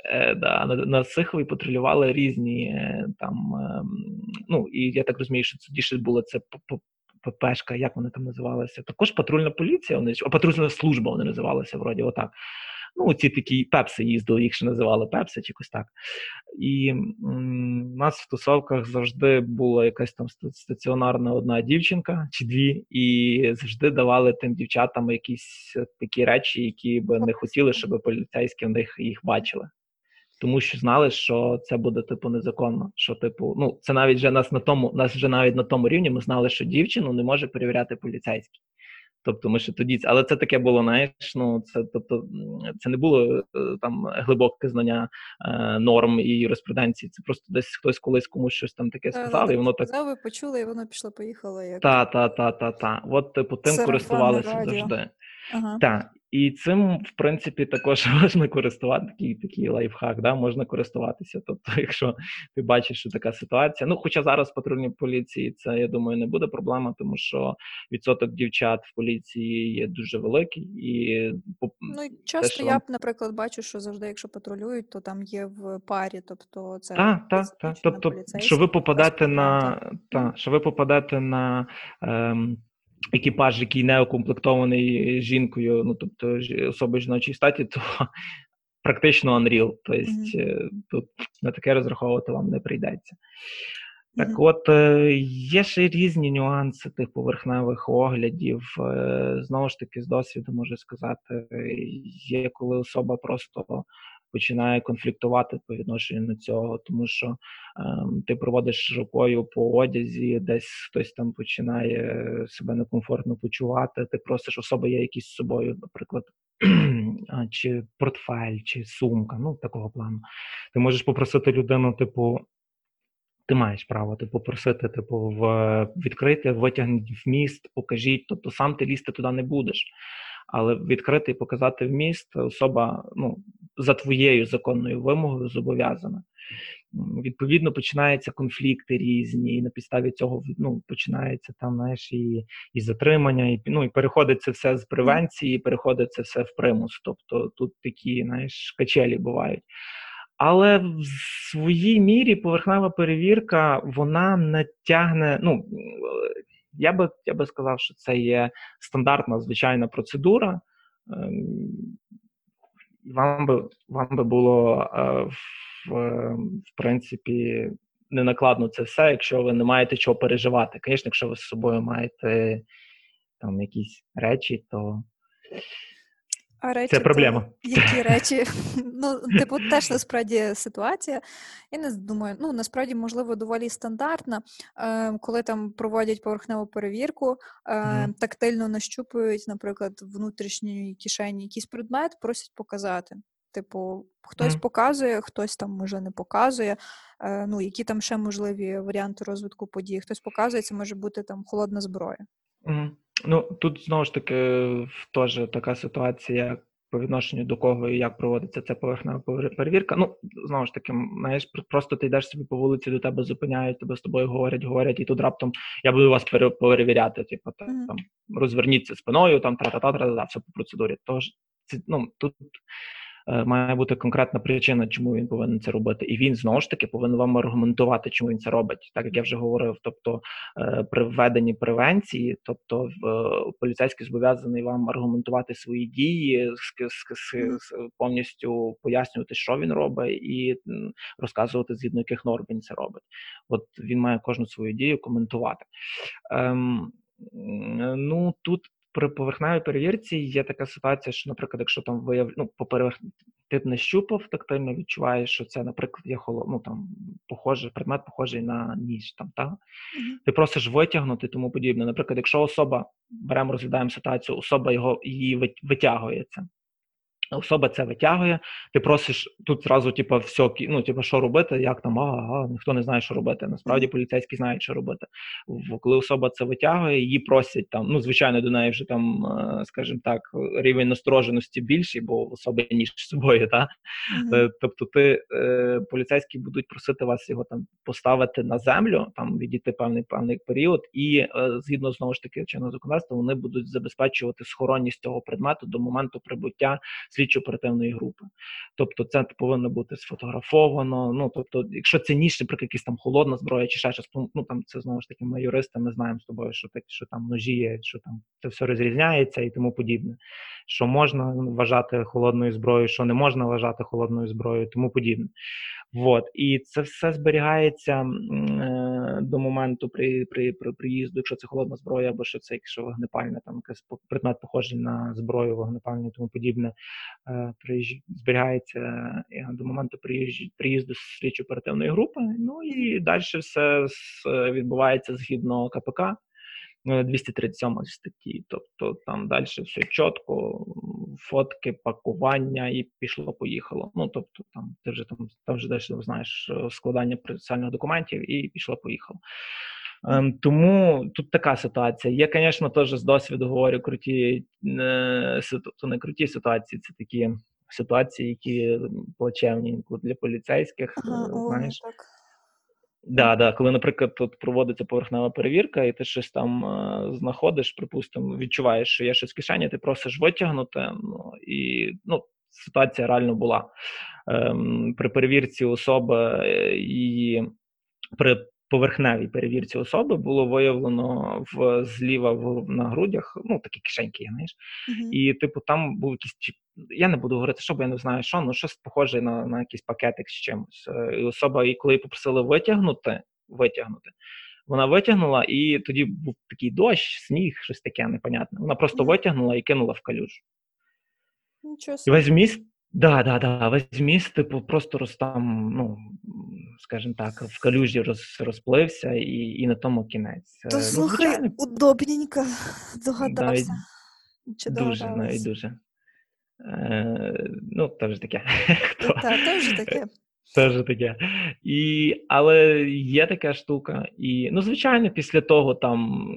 Е, да, на, на Сихові патрулювали різні е, там. ем, ну і я так розумію, що тоді ще було це ППшка, як вони там називалися? Також патрульна поліція, вони а патрульна служба вони називалися, вроді отак. Ну, ці такі пепси їздили, їх ще називали пепси, чи якось так. І у нас в тусовках завжди була якась там стаціонарна одна дівчинка чи дві, і завжди давали тим дівчатам якісь такі речі, які би не хотіли, щоб поліцейські в них їх бачили. Тому що знали, що це буде типу незаконно. Що, типу, ну це навіть вже нас на тому, нас вже навіть на тому рівні. Ми знали, що дівчину не може перевіряти поліцейський. Тобто ми ще тоді, але це таке було, знаєш, ну це тобто це не було е, там глибоке знання е, норм і юриспруденції. Це просто десь хтось колись комусь щось там таке сказав, і воно так сказав, ви почули, і воно пішло, поїхало. Як та, та, та, та, та. От, типу, тим користувалися радіо. завжди. ага. Так, і цим, в принципі, також можна користувати такий, такий лайфхак, да, можна користуватися. Тобто, якщо ти бачиш, що така ситуація. Ну, хоча зараз в патрульній поліції це, я думаю, не буде проблема, тому що відсоток дівчат в поліції є дуже великий, і Ну і часто що я б, наприклад, бачу, що завжди, якщо патрулюють, то там є в парі, тобто це Так, так, так. досвідчена Тобто, що ви попадете на та, що ви попадете на ем, екіпаж, який не укомплектований жінкою, ну тобто особою жіночої статі, то практично unreal. Тобто е, тут на таке розраховувати вам не прийдеться. Так от, е, є ще різні нюанси тих поверхневих оглядів. Е, Знову ж таки, з досвіду можу сказати, є коли особа просто починає конфліктувати по відношенню до цього, тому що ем, ти проводиш рукою по одязі, десь хтось там починає себе некомфортно почувати. Ти просиш особи є якісь з собою, наприклад, чи портфель, чи сумка, ну такого плану. Ти можеш попросити людину, типу. Ти маєш право типу, просити, типу, в відкрити, витягніть вміст, покажіть. Тобто сам ти лізти туди не будеш. Але відкрити і показати вміст особа ну, за твоєю законною вимогою зобов'язана. Відповідно, починаються конфлікти різні, і на підставі цього ну, починається там, знаєш, і, і затримання, і, ну, і переходить це все з превенції, переходить це все в примус. Тобто тут такі, знаєш, качелі бувають. Але в своїй мірі поверхнева перевірка вона не тягне. Ну я би я би сказав, що це є стандартна звичайна процедура. Ем, Вам би вам би було е, в, в принципі не накладно це все, якщо ви не маєте чого переживати. Звісно, якщо ви з собою маєте там якісь речі, то А речі, це то проблема. які речі? Ну, типу, теж насправді ситуація. Я не думаю, ну насправді, можливо, доволі стандартна, е, коли там проводять поверхневу перевірку, е, Мгм. тактильно нащупують, наприклад, внутрішній кишені якийсь предмет, просять показати. Типу, хтось Мгм. показує, хтось там може не показує. Е, ну, які там ще можливі варіанти розвитку подій. Хтось показує, це може бути там холодна зброя. Ну тут знову ж таки теж така ситуація по відношенню до кого і як проводиться ця поверхнева перевірка. Ну знову ж таки, знаєш, просто ти йдеш собі по вулиці, до тебе зупиняють, тебе з тобою говорять, говорять, і тут раптом я буду вас перевіряти. Типу, та, Мгм. там розверніться спиною, там тра-та-та, тра-та-та, все по процедурі. Тож це ну тут. Е, Має бути конкретна причина, чому він повинен це робити, і він знову ж таки повинен вам аргументувати, чому він це робить, так як я вже говорив. Тобто, е, при введенні превенції, тобто е, поліцейський зобов'язаний вам аргументувати свої дії, повністю пояснювати, що він робить, і розказувати згідно яких норм він це робить. От він має кожну свою дію коментувати. Ем, ну тут при поверхневій перевірці є така ситуація, що, наприклад, якщо там вияв... ну, по поверх... ти б не щупав тактильно, відчуваєш, що це, наприклад, є холо... ну, там, похоже, предмет похожий на ніж. Там, та? Мгм. Ти просиш витягнути тому подібне. Наприклад, якщо особа, беремо, розглядаємо ситуацію, особа його її вит- витягує це. Особа це витягує, ти просиш тут зразу, типу, все, ну, типу, що робити, як там, ага, ніхто не знає, що робити. Насправді поліцейські знають, що робити. Коли особа це витягує, її просять там, ну, звичайно, до неї вже там, е, скажімо так, рівень настороженості більший, бо в особи ніж з собою, та? Е, Тобто, ти е, поліцейські будуть просити вас його там поставити на землю, там відійти певний певний період, і згідно знову ж таки чинного законодавства, вони будуть забезпечувати схоронність цього предмету до моменту прибуття слідчо-оперативної групи. Тобто, це повинно бути сфотографовано. Ну тобто, якщо це ніж, наприклад, якась там холодна зброя чи ще щось, ну там це знову ж таки ми юристи, ми знаємо з тобою, що так, що там ножі є, що там це все розрізняється і тому подібне. Що можна вважати холодною зброєю, що не можна вважати холодною зброєю, тому подібне. Вот. І це все зберігається е, до моменту при, при, при приїзду, якщо це холодна зброя, або що це якщо вогнепальна, там якийсь предмет похожий на зброю вогнепальну і тому подібне, е, приїжд- зберігається е, до моменту приїжд- приїзду слідчо оперативної групи. Ну і далі все відбувається згідно КПК. Е, 237 статті. Тобто там далі все чітко, фотки, пакування і пішло-поїхало. Ну тобто, там ти вже там, там вже далі знаєш е, складання процесуальних документів і пішло-поїхало. Ем, тому тут така ситуація. Є, звісно, теж з досвіду говорю круті е, ситу- то не круті ситуації, це такі ситуації, які плачевні для поліцейських. Ага, е, знаєш. так. Да, да, коли, наприклад, тут проводиться поверхнева перевірка, і ти щось там е, знаходиш, припустимо, відчуваєш, що є щось в кишені, ти просиш витягнути. Ну і ну, ситуація реально була. Е, при перевірці особи е, її при поверхневій перевірці особи було виявлено в зліва в на грудях, ну такі кишеньки, знаєш, Мгм. і, типу, там був якийсь. Я не буду говорити, що, бо я не знаю, що, ну щось похоже на, на якийсь пакетик з чимось. Е, І особа, і коли її попросили витягнути, витягнути, вона витягнула, і тоді був такий дощ, сніг, щось таке непонятне. Вона просто Мгм. витягнула і кинула в калюжу. Нічого І весь міст, да, да, да, весь міст, типу, просто роз там, ну, скажімо так, в калюжі роз, розплився, і, і на тому кінець. То ну, слухай, звичайно, удобненько догадався. догадався. Чи дуже, навіть догадалась? дуже. Е, ну, теж таке. Хто? то вже таке. Теж таке. І, але є така штука. І, ну, звичайно, після того там,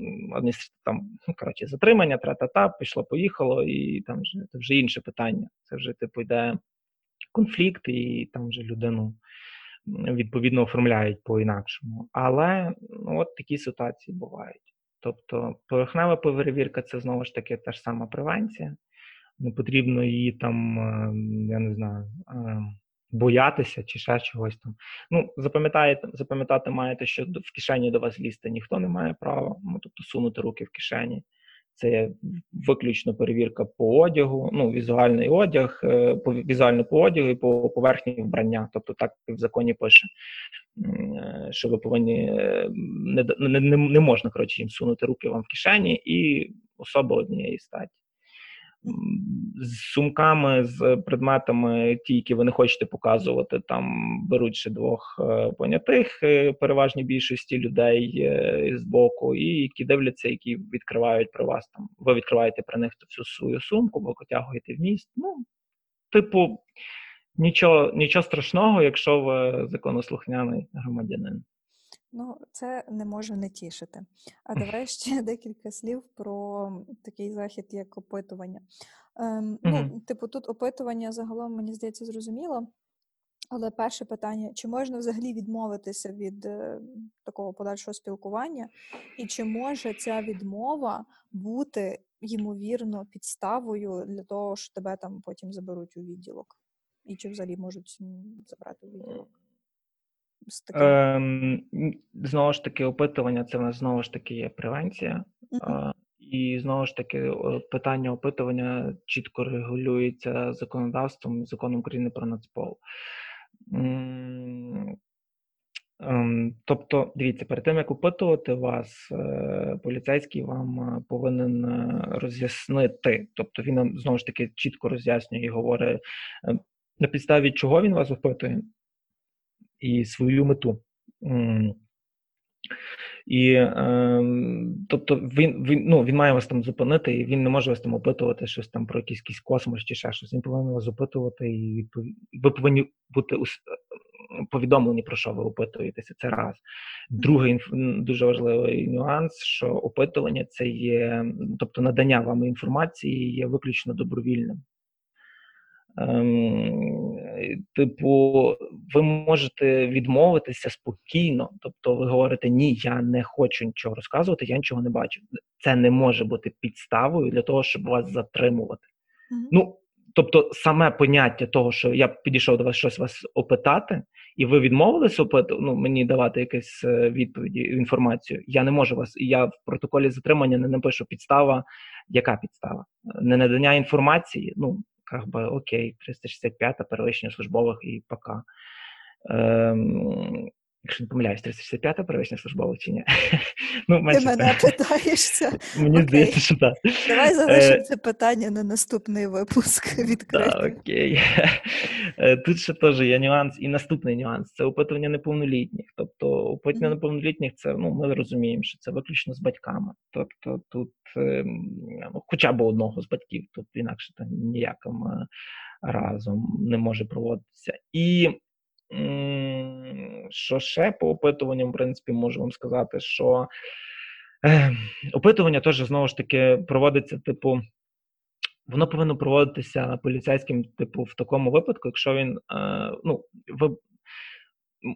там ну, коротше, затримання, тра-та-та, пішло, поїхало, і там вже, це вже інше питання. Це вже, типу, йде конфлікт, і там вже людину відповідно оформляють по-інакшому. Але ну, от такі ситуації бувають. Тобто, поверхнева перевірка це знову ж таки та ж сама превенція. Не потрібно її там, е, я не знаю, е, боятися чи ще чогось там. Ну, запам'ятати маєте, що в кишені до вас лізти ніхто не має права, ну, тобто сунути руки в кишені. Це виключно перевірка по одягу, ну, візуальний одяг, е, по візуально по одягу і по поверхні вбрання. Тобто так в законі пише, е, що ви повинні е, не, не, не можна коротше, їм сунути руки вам в кишені і особа однієї статі. З сумками, з предметами, ті, які ви не хочете показувати, там беруть ще двох е, понятих, е, переважній більшості людей е, з боку, і які дивляться, які відкривають при вас там. Ви відкриваєте при них всю свою сумку, бо потягуєте в міст. Ну, типу, нічого, нічого страшного, якщо ви законослухняний громадянин. Ну, це не може не тішити. А давай ще декілька слів про такий захід, як опитування. Ем, ну, типу, тут опитування загалом, мені здається, зрозуміло. Але перше питання: чи можна взагалі відмовитися від е, такого подальшого спілкування, і чи може ця відмова бути ймовірно підставою для того, що тебе там потім заберуть у відділок? І чи взагалі можуть забрати у відділок? Ем, знову ж таки, опитування це в нас знову ж таки є превенція. А, І знову ж таки, питання опитування чітко регулюється законодавством, законом України про Нацпол. Ем, Тобто, дивіться, перед тим як опитувати вас, е, поліцейський вам е, повинен е, роз'яснити. Тобто він нам знову ж таки чітко роз'яснює і говорить, на підставі чого він вас опитує, і свою мету. І е, тобто він, він, ну, він має вас там зупинити, і він не може вас там опитувати щось там про якийсь, якийсь космос чи ще щось. Він повинен вас опитувати, і ви повинні бути повідомлені, про що ви опитуєтеся. Це раз. Другий дуже важливий нюанс, що опитування це є, тобто надання вам інформації є виключно добровільним. Ем, типу, ви можете відмовитися спокійно, тобто ви говорите, ні, я не хочу нічого розказувати, я нічого не бачу. Це не може бути підставою для того, щоб вас затримувати. Мгм. Ну, тобто, саме поняття того, що я підійшов до вас щось вас опитати, і ви відмовились опиту, ну, мені давати якісь е, відповіді, інформацію. Я не можу вас. Я в протоколі затримання не напишу підстава. Яка підстава? Не надання інформації. Ну, как би окей, 365 перевищення службових і пока. Ем, якщо не помиляюсь, 365 перевищення службове чи ні? ну, Ти мене це. питаєшся. Мені Окей. здається, що так. Давай Е, залишимо це питання на наступний випуск Так, окей. Е, Тут ще теж є нюанс, і наступний нюанс це опитування неповнолітніх. Тобто, опитування Мгм. неповнолітніх це ну ми розуміємо, що це виключно з батьками. Тобто тут ем, ну, хоча б одного з батьків, тут інакше то ніяким е, разом не може проводитися. І що ще по опитуванням, в принципі, можу вам сказати, що е, опитування теж знову ж таки проводиться, типу. Воно повинно проводитися поліцейським, типу, в такому випадку, якщо він е, ну ви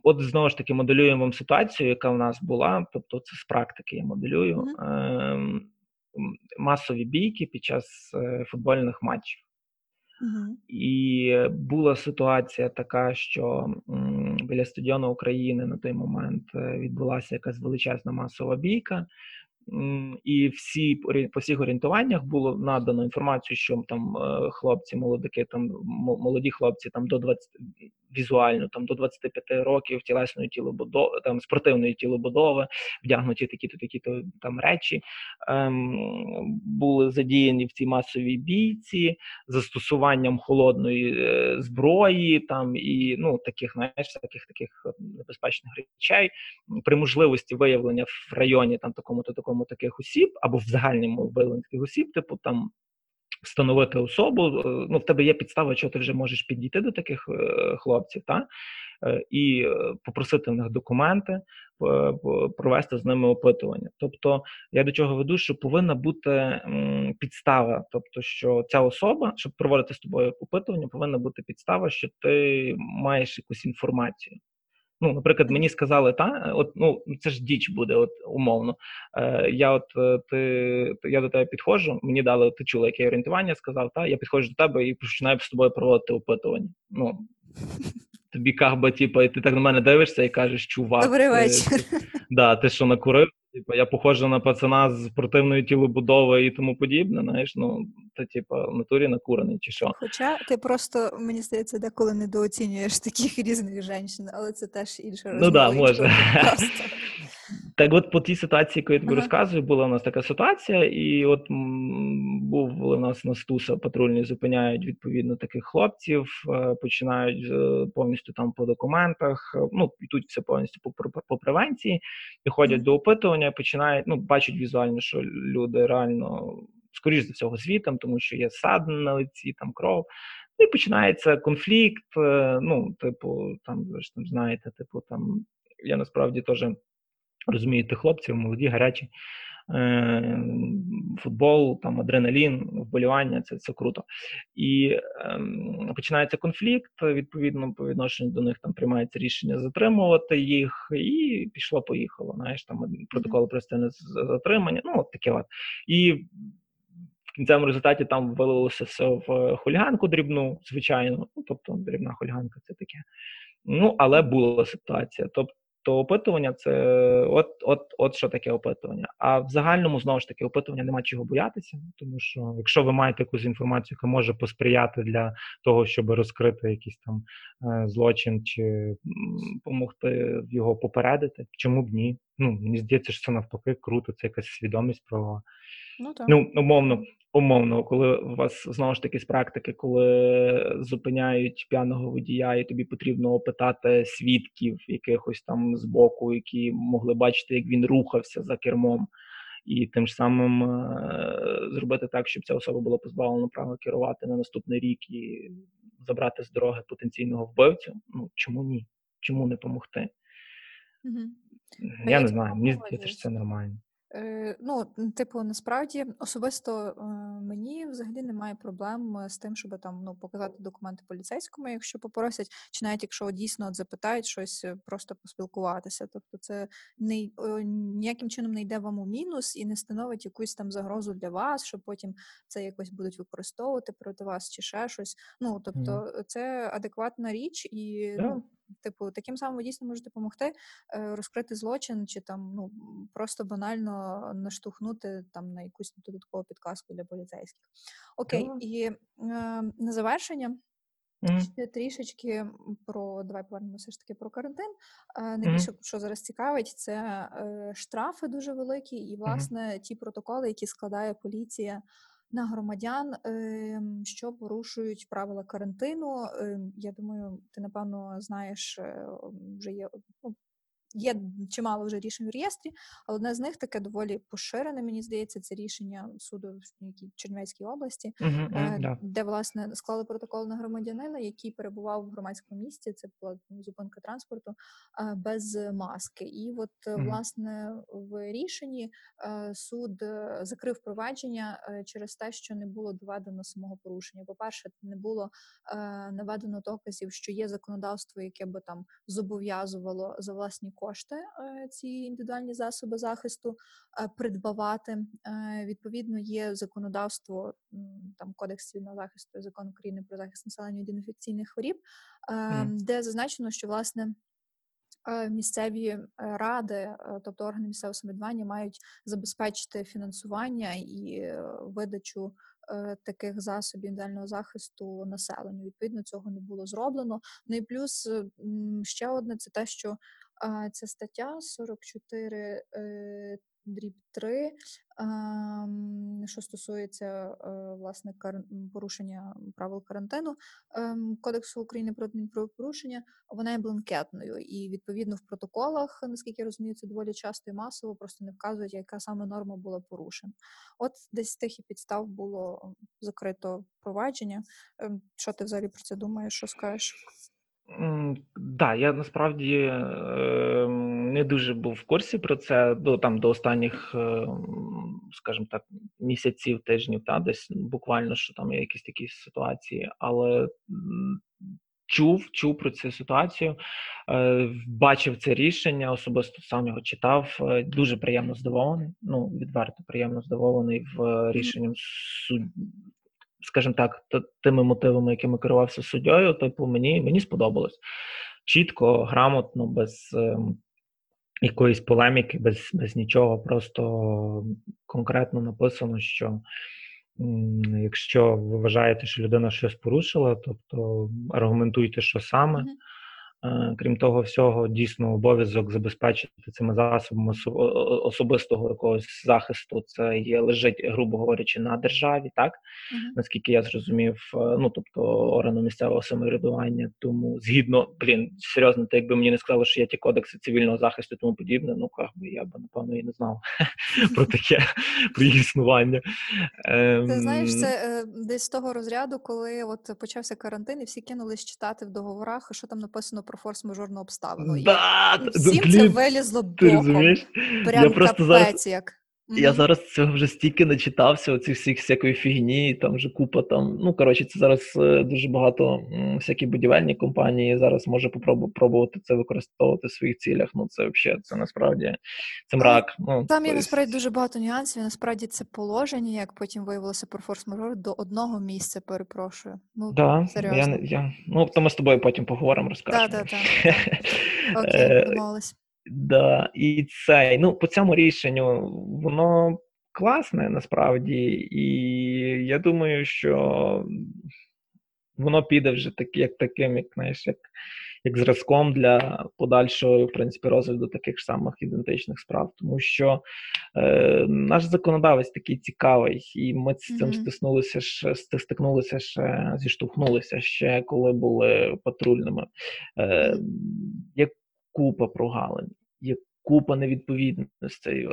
от знову ж таки моделюємо вам ситуацію, яка в нас була, тобто це з практики я моделюю ем, м, масові бійки під час е, футбольних матчів. І була ситуація така, що біля стадіону України на той момент е, відбулася якась величезна масова бійка. І всі по всіх орієнтуваннях було надано інформацію, що там е, хлопці, молодики, там молоді хлопці там до 20, візуально там до 25 років тілесної тілобудови, там спортивної тілобудови, вдягнуті такі-то такі-то там речі, ем, були задіяні в цій масовій бійці застосуванням холодної е, зброї, там і ну таких знаєш, таких е, небезпечних речей, при можливості виявлення в районі там такому-то такому таких осіб, або в загальному виявленні таких осіб, типу там. Встановити особу, е, ну в тебе є підстава, що ти вже можеш підійти до таких е, хлопців, та е, і попросити в них документи, провести з ними опитування. Тобто я до чого веду, що повинна бути підстава, тобто, що ця особа, щоб проводити з тобою опитування, повинна бути підстава, що ти маєш якусь інформацію. Ну, наприклад, мені сказали, та от ну це ж діч буде, от умовно. Е, я от е, ти, ти- я до тебе підходжу, мені дали, ти чула, яке орієнтування, сказав, та я підходжу до тебе і починаю з тобою проводити опитування. Ну тобі кахба, типу, і ти так на мене дивишся і кажеш, чувак, Добрий ти- вечір. Да, ти що накурив? Типу, я похожа на пацана з спортивної тілобудови і тому подібне. Знаєш, ну ти, типу, в натурі накурений чи що. Хоча ти просто, мені здається, деколи недооцінюєш таких різних жінок, але це теж інша Ну да, може. подкасту. Так, от по тій ситуації, яку я тобі Ага. розказую, була у нас така ситуація, і от був у нас на стуса патрульні зупиняють відповідно таких хлопців, е, починають е, повністю там по документах, е, ну йдуть все повністю по, по, по превенції, доходять Мгм. до опитування, починають, ну бачать візуально, що люди реально, скоріш за всього, світом, тому що є сад на лиці, там кров. І починається конфлікт. Ну, типу, там ви ж там знаєте, типу, там я насправді теж розумію тих хлопців, молоді, гарячі. Е, Футбол, там адреналін, вболівання це, це круто. І ем, починається конфлікт. Відповідно, по відношенню до них там приймається рішення затримувати їх, і пішло-поїхало. Знаєш, там протокол про стане затримання. Ну, от таке от. І в кінцевому результаті там вилилося все в хуліганку дрібну, звичайно. Ну, тобто дрібна хуліганка це таке. Ну, але була ситуація. Тобто опитування це от, от, от що таке опитування. А в загальному знову ж таки опитування нема чого боятися, тому що якщо ви маєте якусь інформацію, яка може посприяти для того, щоб розкрити якийсь там е, злочин чи допомогти його попередити, чому б ні? Ну мені здається, що це навпаки круто, це якась свідомість правова. Ну так. Ну, умовно, умовно, коли у вас знову ж таки з практики, коли зупиняють п'яного водія, і тобі потрібно опитати свідків якихось там з боку, які могли бачити, як він рухався за кермом, і тим ж самим е- зробити так, щоб ця особа була позбавлена права керувати на наступний рік і забрати з дороги потенційного вбивцю. Ну чому ні? Чому не допомогти? Мгм. Я я не знаю, мені здається, що це нормально. Е, ну, типу, насправді особисто е, мені взагалі немає проблем е, з тим, щоб там ну показати документи поліцейському, якщо попросять, чи навіть якщо дійсно от запитають щось, просто поспілкуватися. Тобто, це не ніяким чином не йде вам у мінус і не становить якусь там загрозу для вас, що потім це якось будуть використовувати проти вас чи ще щось. Ну тобто, е, це адекватна річ, і Да. ну, типу, таким самим ви дійсно можете допомогти е, розкрити злочин, чи там ну просто банально наштовхнути там на якусь додаткову підказку для поліцейських. Окей, Да. і е, на завершення Ще трішечки про давай повернемося ж таки про карантин. Е, Найбільше, що зараз цікавить, це е, штрафи дуже великі, і власне ті протоколи, які складає поліція на громадян, ем, що порушують правила карантину. Ем, Я думаю, ти напевно знаєш, е, вже є ну, Є чимало вже рішень в реєстрі, але одне з них таке доволі поширене, мені здається, це рішення суду в Чернівецькій області, е, де власне склали протокол на громадянина, який перебував в громадському місці. Це була зупинка транспорту е, без маски. І от е, власне в рішенні суд закрив провадження через те, що не було доведено самого порушення. По перше, не було наведено доказів, що є законодавство, яке би там зобов'язувало за власні кошти е, ці індивідуальні засоби захисту придбавати. Е, Відповідно, є законодавство там Кодекс цивільного захисту закон України про захист населення від інфекційних хворіб, Мгм. де зазначено, що власне. Місцеві ради, тобто органи місцевого самоврядування, мають забезпечити фінансування і видачу таких засобів індивідуального захисту населенню. Відповідно, цього не було зроблено. Ну і плюс ще одне це те, що ця стаття 44 е, дріб 3, ем, що стосується е, власне порушення правил карантину ем, Кодексу України про адмінправопорушення, вона є бланкетною. І відповідно в протоколах, наскільки я розумію, це доволі часто і масово, просто не вказують, яка саме норма була порушена. От десь тих і підстав було закрито провадження. Ем, Що ти взагалі про це думаєш? Що скажеш? М, Да, я насправді е, не дуже був в курсі про це до там до останніх, е, м, скажімо так, місяців, тижнів, та десь буквально, що там є якісь такі ситуації, але м, чув, чув про цю ситуацію, е, бачив це рішення, особисто сам його читав. е, Дуже приємно здивований. Ну, відверто приємно здивований в е, рішенням суд скажімо так, тими мотивами, якими керувався суддєю, типу, мені, мені сподобалось. Чітко, грамотно, без ем, якоїсь полеміки, без, без нічого, просто конкретно написано, що м, якщо ви вважаєте, що людина щось порушила, тобто аргументуйте, що саме. Е, Крім того всього, дійсно обов'язок забезпечити цими засобами особистого якогось захисту. Це є лежить, грубо говорячи, на державі, так Мгм. наскільки я зрозумів, е, ну тобто органу місцевого самоврядування. Тому згідно, блін, серйозно, то якби мені не сказали, що є ті кодекси цивільного захисту і тому подібне, ну як би я б напевно і не знав про таке, про їх існування. Ти знаєш, Ем, це е, десь з того розряду, коли от почався карантин, і всі кинулись читати в договорах, що там написано про форс-мажорну обставину. Да, і всім всім це вилізло боком. Прям я просто зараз капець як. Я зараз цього вже стільки начитався, оцих всіх всякої фігні, там вже купа там. Ну коротше, це зараз е, дуже багато всякі будівельні компанії зараз може попробу- пробувати це використовувати в своїх цілях. Ну це взагалі це насправді це мрак. Ну Там є насправді дуже багато нюансів. і Насправді це положення, як потім виявилося про форс-мажор, до одного місця, перепрошую. Ну, да, я серйозно. я. Ну то ми з тобою потім поговоримо, розкажемо. Та-та-та, та. Окей, Е, домовились. Да, і цей, ну, по цьому рішенню воно класне насправді, і я думаю, що воно піде вже так, як таким, як знаєш, як, як зразком для подальшого, в принципі, розгляду таких ж самих ідентичних справ. Тому що е, наш законодавець такий цікавий, і ми з цим Мгм. стиснулися ще, ст- стикнулися ще, зіштовхнулися ще, коли були патрульними. Е, Мгм. Купа прогалин, є купа невідповідностей.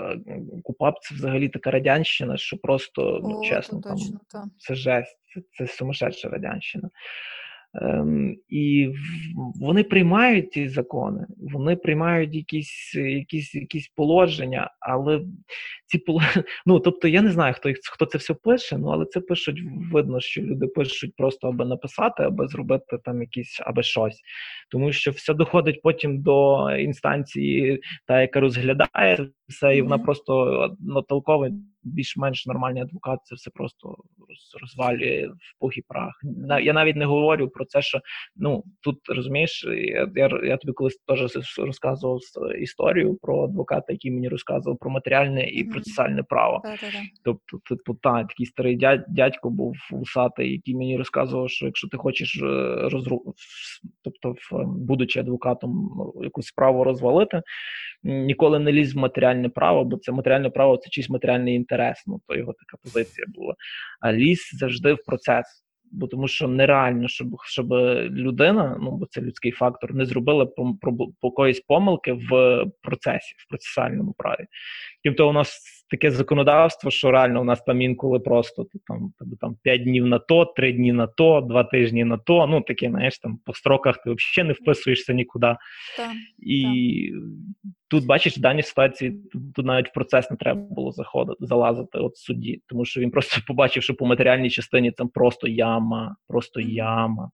Купап це взагалі така радянщина, що просто, ну О, чесно, там точно, та. це жесть, це, це сумасшедша радянщина. Ем, і вони приймають ці закони, вони приймають якісь, якісь, якісь положення, але ці поло- ну, тобто я не знаю, хто їх хто це все пише, ну але це пишуть, видно, що люди пишуть просто аби написати, аби зробити там якісь аби щось. Тому що все доходить потім до інстанції, та яка розглядає все, і вона просто натолковий, більш-менш нормальний адвокат, це все просто розвалює в пух і прах. Я навіть не говорю про це, що ну тут розумієш, я, я, я тобі колись теж розказував історію про адвоката, який мені розказував про матеріальне і процесуальне право. Тобто, типу, та такий старий дядь, дядько був вусатий, який мені розказував, що якщо ти хочеш е, розру... тобто, будучи адвокатом, якусь справу розвалити, ніколи не лізь в матеріальне право, бо це матеріальне право це чийсь матеріальний інтерес. Ну то його така позиція була. А ліс завжди в процес. Бо тому що нереально, щоб щоб людина, ну бо це людський фактор, не зробила по, по, по якоїсь помилки в процесі, в процесуальному праві. Крім у нас таке законодавство, що реально у нас там інколи просто ти там там 5 днів на то, 3 дні на то, 2 тижні на то. Ну таке, знаєш, там по строках ти взагалі не вписуєшся нікуди. Та. І тут бачиш, в даній ситуації тут, тут навіть в процес не треба було заходити, залазити от судді, тому що він просто побачив, що по матеріальній частині там просто яма, просто яма.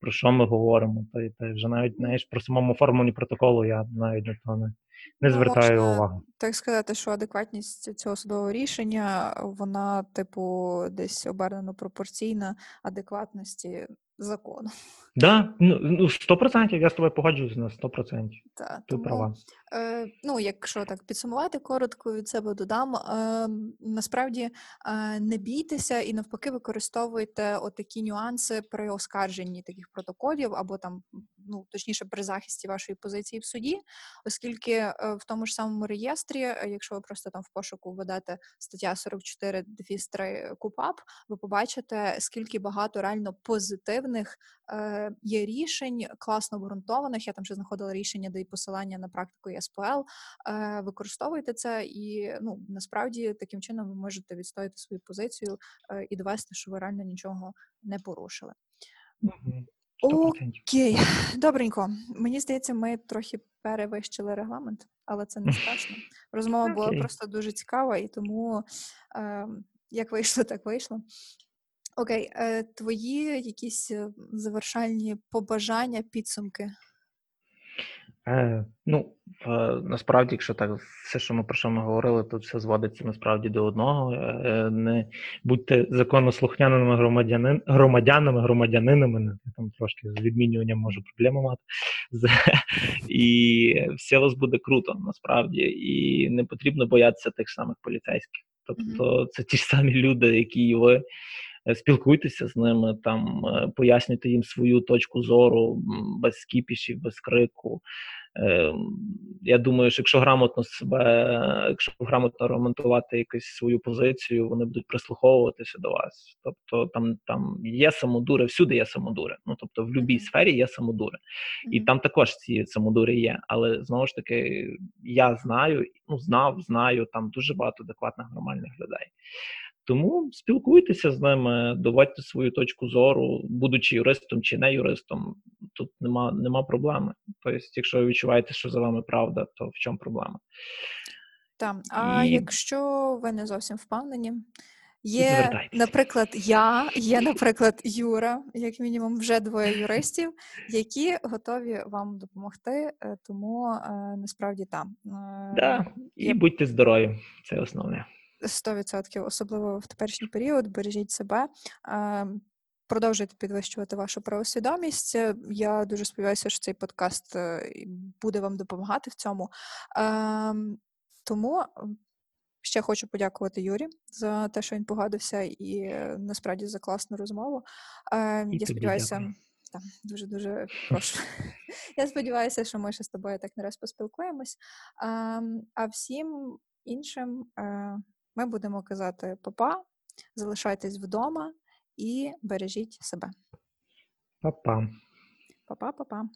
Про що ми говоримо? Та, та вже навіть знаєш, про самому оформленні протоколу я навіть на то не, не звертає звертаю можна увагу. Так сказати, що адекватність цього судового рішення, вона, типу, десь обернено пропорційна адекватності закону. Да, ну ну, 100%, я з тобою погоджуюсь на 100%. Та, Ти права. Е, ну, якщо так підсумувати коротко від себе додам, е, насправді е, не бійтеся і навпаки використовуйте отакі нюанси при оскарженні таких протоколів, або там, ну точніше, при захисті вашої позиції в суді, оскільки е, в тому ж самому реєстрі, е, якщо ви просто там в пошуку введете стаття 44 дефіс 3 КУПАП, ви побачите, скільки багато реально позитивних е, є рішень, класно обґрунтованих. Я там ще знаходила рішення, де і посилання на практику ЄСПЛ. Е, використовуйте це, і ну насправді таким чином ви можете відстояти свою позицію е, і довести, що ви реально нічого не порушили. Окей, добренько. Мені здається, ми трохи перевищили регламент, але це не страшно. Розмова була просто дуже цікава, і тому е, як вийшло, так вийшло. Окей, е, твої якісь е, завершальні побажання, підсумки. Е, ну, е, насправді, якщо так, все, що ми про що ми говорили, тут все зводиться насправді до одного. Е, не будьте законослухняними громадянин, громадянами, громадянинами, не, я там трошки з відмінюванням можу проблеми мати. І все у вас буде круто, насправді, і не потрібно боятися тих самих поліцейських. Тобто це ті ж самі люди, які і ви. Е, Спілкуйтеся з ними, там е, пояснюйте їм свою точку зору без скіпішів, без крику. Е, Я думаю, що якщо грамотно себе, якщо грамотно аргументувати якусь свою позицію, вони будуть прислуховуватися до вас. Тобто там, там є самодури, всюди є самодури. Ну тобто в будь-якій сфері є самодури. І там також ці самодури є. Але знову ж таки, я знаю, ну знав, знаю там дуже багато адекватних нормальних людей. Тому спілкуйтеся з ними, доводьте свою точку зору, будучи юристом чи не юристом. Тут нема, нема проблеми. Тобто, якщо ви відчуваєте, що за вами правда, то в чому проблема? Там. А І- якщо ви не зовсім впевнені, є, наприклад, я, є, наприклад, Юра, як мінімум, вже двоє юристів, які готові вам допомогти. е, Тому е, насправді там. е, Да. І будьте здорові, це основне. 100%, особливо в теперішній період, бережіть себе. е, Продовжуйте підвищувати вашу правосвідомість. Е, Я дуже сподіваюся, що цей подкаст е, буде вам допомагати в цьому. Ем, Тому ще хочу подякувати Юрі за те, що він погодився, і е, насправді за класну розмову. Е, І Я сподіваюся, дуже дуже прошу. Я сподіваюся, що ми ще з тобою так не раз поспілкуємось. Ем, А всім іншим ми будемо казати папа, залишайтесь вдома і бережіть себе. Па-па. Па-па, па-па.